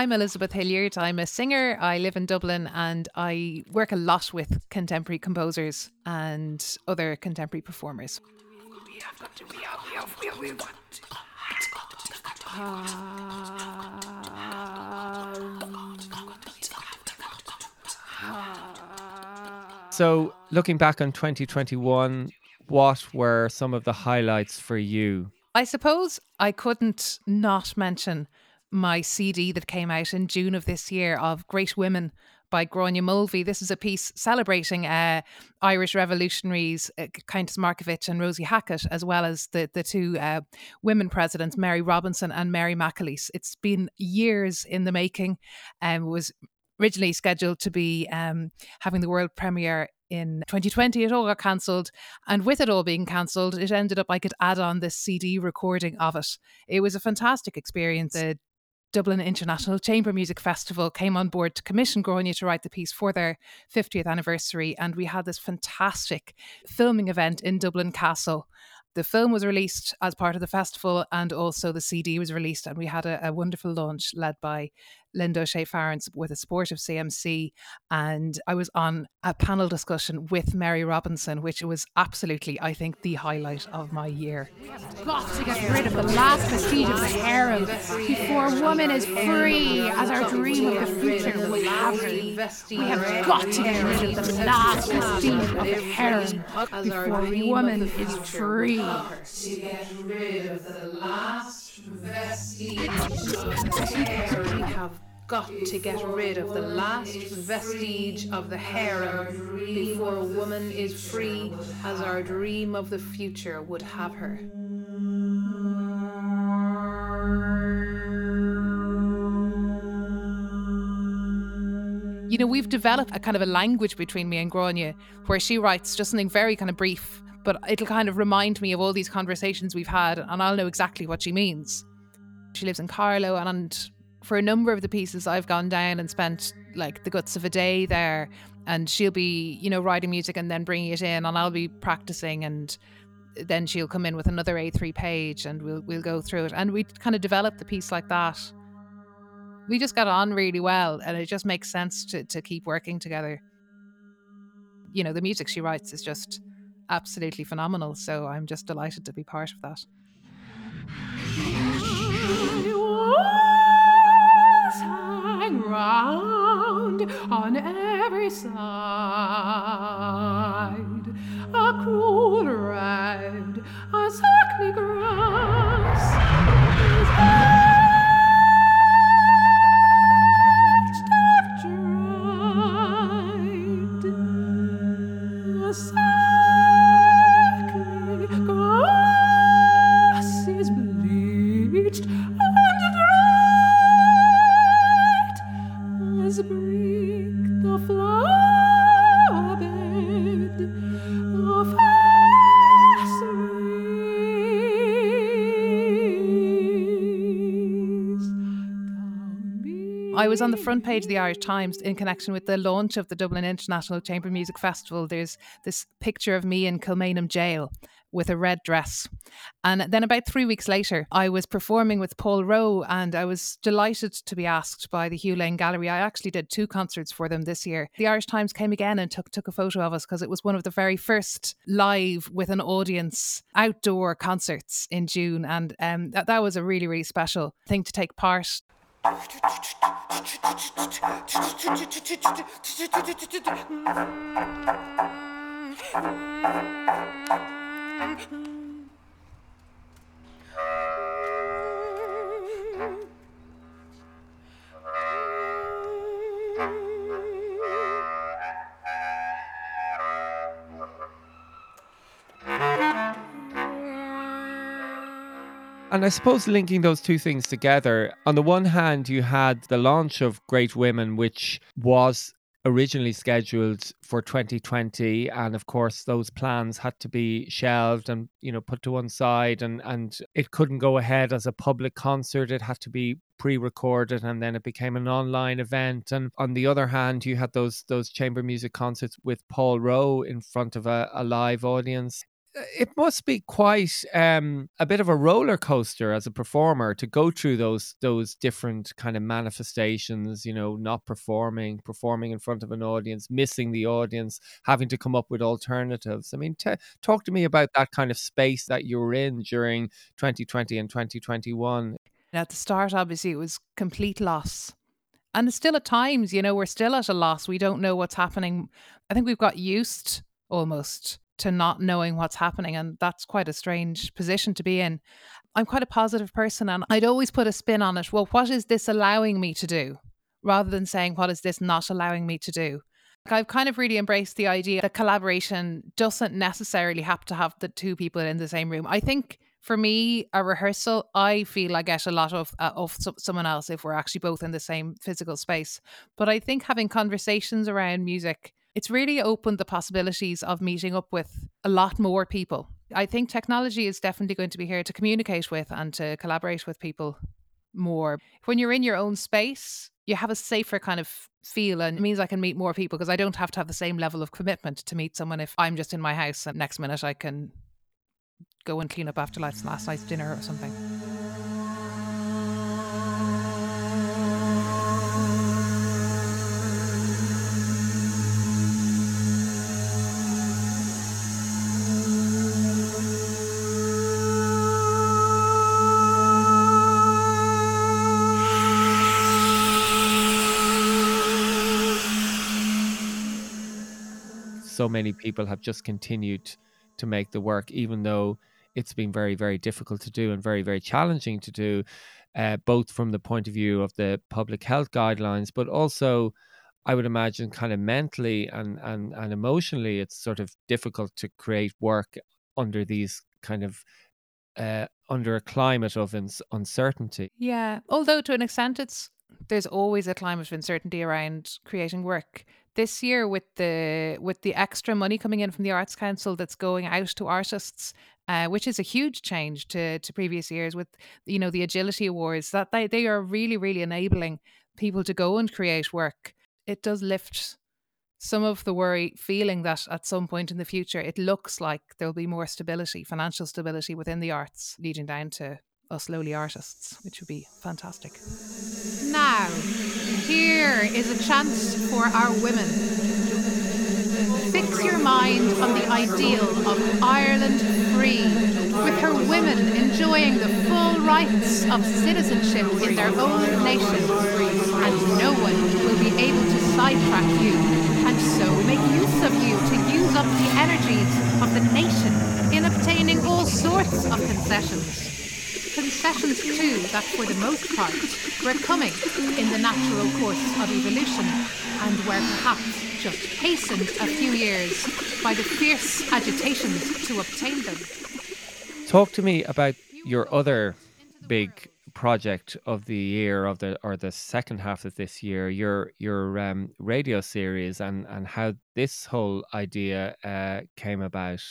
I'm Elizabeth Hilliard. I'm a singer. I live in Dublin and I work a lot with contemporary composers and other contemporary performers. So, looking back on 2021, what were some of the highlights for you? I suppose I couldn't not mention my CD that came out in June of this year of Great Women by Gráinne Mulvey. This is a piece celebrating uh, Irish revolutionaries, uh, Countess Markievicz and Rosie Hackett, as well as the, the two uh, women presidents, Mary Robinson and Mary McAleese. It's been years in the making and was originally scheduled to be um, having the world premiere in 2020 it all got cancelled and with it all being cancelled it ended up i could add on this cd recording of it it was a fantastic experience the Dublin International Chamber Music Festival came on board to commission Gráinne to write the piece for their 50th anniversary. And we had this fantastic filming event in Dublin Castle. The film was released as part of the festival, and also the CD was released. And we had a, a wonderful launch led by Linda O'Shea Farrance with a sportive CMC. And I was on a panel discussion with Mary Robinson, which was absolutely, I think, the highlight of my year. We have got to get rid of the last vestige of the harem before woman is free as our dream of the future will have. We have got to get rid of the last vestige of the harem before woman is free. We have got to get rid of the last vestige of the harem before a woman is free as our dream of the future would have her. You know, we've developed a kind of a language between me and Gráinne where she writes just something very kind of brief, but it'll kind of remind me of all these conversations we've had and I'll know exactly what she means. She lives in Carlow and for a number of the pieces I've gone down and spent like the guts of a day there and she'll be you know writing music and then bringing it in and I'll be practicing and then she'll come in with another A3 page and we'll we'll go through it. And we kind of developed the piece like that. We just got on really well and it just makes sense to to keep working together. You know the music she writes is just absolutely phenomenal so I'm just delighted to be part of that on every side. A cool red, a sickly grass. Was on the front page of the Irish Times in connection with the launch of the Dublin International Chamber Music Festival. There's this picture of me in Kilmainham Jail with a red dress. And then about three weeks later, I was performing with Paul Rowe and I was delighted to be asked by the Hugh Lane Gallery. I actually did two concerts for them this year. The Irish Times came again and took, took a photo of us because it was one of the very first live with an audience outdoor concerts in June. And um, that, that was a really, really special thing to take part Mm-hmm. And I suppose linking those two things together, on the one hand, you had the launch of Great Women, which was originally scheduled for 2020 and of course those plans had to be shelved and you know put to one side and and it couldn't go ahead as a public concert. It had to be pre-recorded and then it became an online event. And on the other hand you had those those chamber music concerts with Paul Rowe in front of a, a live audience it must be quite um, a bit of a roller coaster as a performer to go through those those different kind of manifestations. You know, not performing, performing in front of an audience, missing the audience, having to come up with alternatives. I mean, t- talk to me about that kind of space that you were in during 2020 and 2021. At the start, obviously, it was complete loss. And still at times, you know, we're still at a loss. We don't know what's happening. I think we've got used almost to not knowing what's happening. And that's quite a strange position to be in. I'm quite a positive person and I'd always put a spin on it. Well, what is this allowing me to do? Rather than saying, what is this not allowing me to do? I've kind of really embraced the idea that collaboration doesn't necessarily have to have the two people in the same room. I think for me, a rehearsal, I feel I get a lot of uh, of someone else if we're actually both in the same physical space. But I think having conversations around music it's really opened the possibilities of meeting up with a lot more people. I think technology is definitely going to be here to communicate with and to collaborate with people more. When you're in your own space, you have a safer kind of feel and it means I can meet more people because I don't have to have the same level of commitment to meet someone if I'm just in my house and next minute I can go and clean up after last, last night's dinner or something. So many people have just continued to make the work, even though it's been very, very difficult to do and very, very challenging to do, uh, both from the point of view of the public health guidelines, but also, I would imagine, kind of mentally and, and, and emotionally, it's sort of difficult to create work under these kind of uh, under a climate of uncertainty. Yeah, although to an extent, it's there's always a climate of uncertainty around creating work this year with the with the extra money coming in from the Arts Council that's going out to artists, uh, which is a huge change to to previous years with you know the agility awards that they, they are really really enabling people to go and create work. It does lift some of the worry feeling that at some point in the future it looks like there'll be more stability, financial stability within the arts, leading down to us lowly artists, which would be fantastic. Now, here is a chance for our women. Fix your mind on the ideal of Ireland free, with her women enjoying the full rights of citizenship in their own nation, and no one will be able to sidetrack you, and so make use of you to use up the energies of the nation in obtaining all sorts of concessions concessions too that for the most part were coming in the natural course of evolution and were perhaps just hastened a few years by the fierce agitations to obtain them. Talk to me about your other big project of the year of the or the second half of this year your your um, radio series and and how this whole idea uh, came about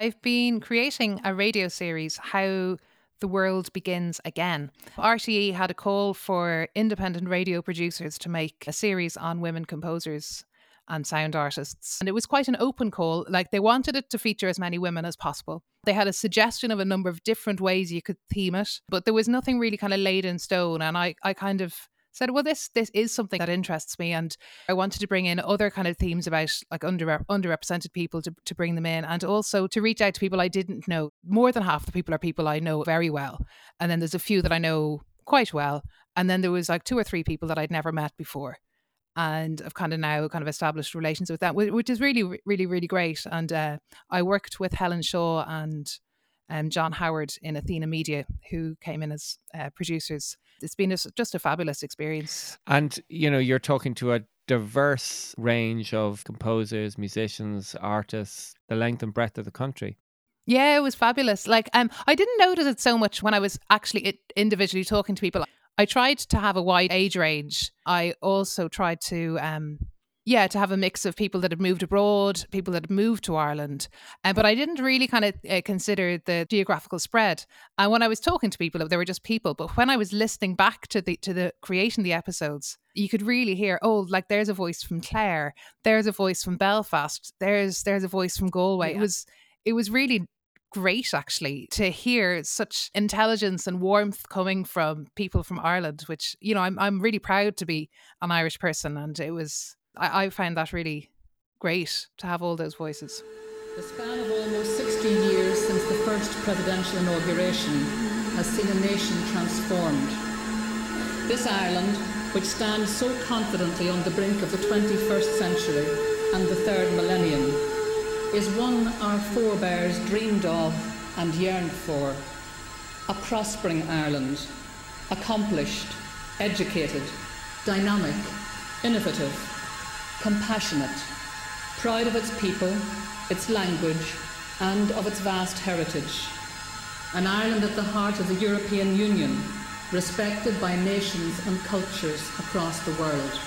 I've been creating a radio series how the world begins again. RTE had a call for independent radio producers to make a series on women composers and sound artists. And it was quite an open call. Like they wanted it to feature as many women as possible. They had a suggestion of a number of different ways you could theme it, but there was nothing really kind of laid in stone. And I, I kind of said, well, this this is something that interests me, and I wanted to bring in other kind of themes about like under underrepresented people to to bring them in, and also to reach out to people I didn't know. More than half the people are people I know very well, and then there's a few that I know quite well, and then there was like two or three people that I'd never met before. And I've kind of now kind of established relations with that, which is really, really, really great. And uh, I worked with Helen Shaw and um, John Howard in Athena Media, who came in as uh, producers. It's been a, just a fabulous experience. And, you know, you're talking to a diverse range of composers, musicians, artists, the length and breadth of the country. Yeah, it was fabulous. Like, um, I didn't notice it so much when I was actually individually talking to people. I tried to have a wide age range. I also tried to um, yeah, to have a mix of people that had moved abroad, people that had moved to Ireland. Uh, but I didn't really kind of uh, consider the geographical spread. And when I was talking to people, they were just people. But when I was listening back to the to the creation of the episodes, you could really hear, oh, like there's a voice from Clare, there's a voice from Belfast, there's there's a voice from Galway. Yeah. It was it was really great actually to hear such intelligence and warmth coming from people from Ireland, which, you know, I'm, I'm really proud to be an Irish person. And it was, I, I find that really great to have all those voices. The span of almost 16 years since the first presidential inauguration has seen a nation transformed. This Ireland, which stands so confidently on the brink of the 21st century and the third millennium, is one our forebears dreamed of and yearned for. A prospering Ireland, accomplished, educated, dynamic, innovative, compassionate, proud of its people, its language, and of its vast heritage. An Ireland at the heart of the European Union, respected by nations and cultures across the world.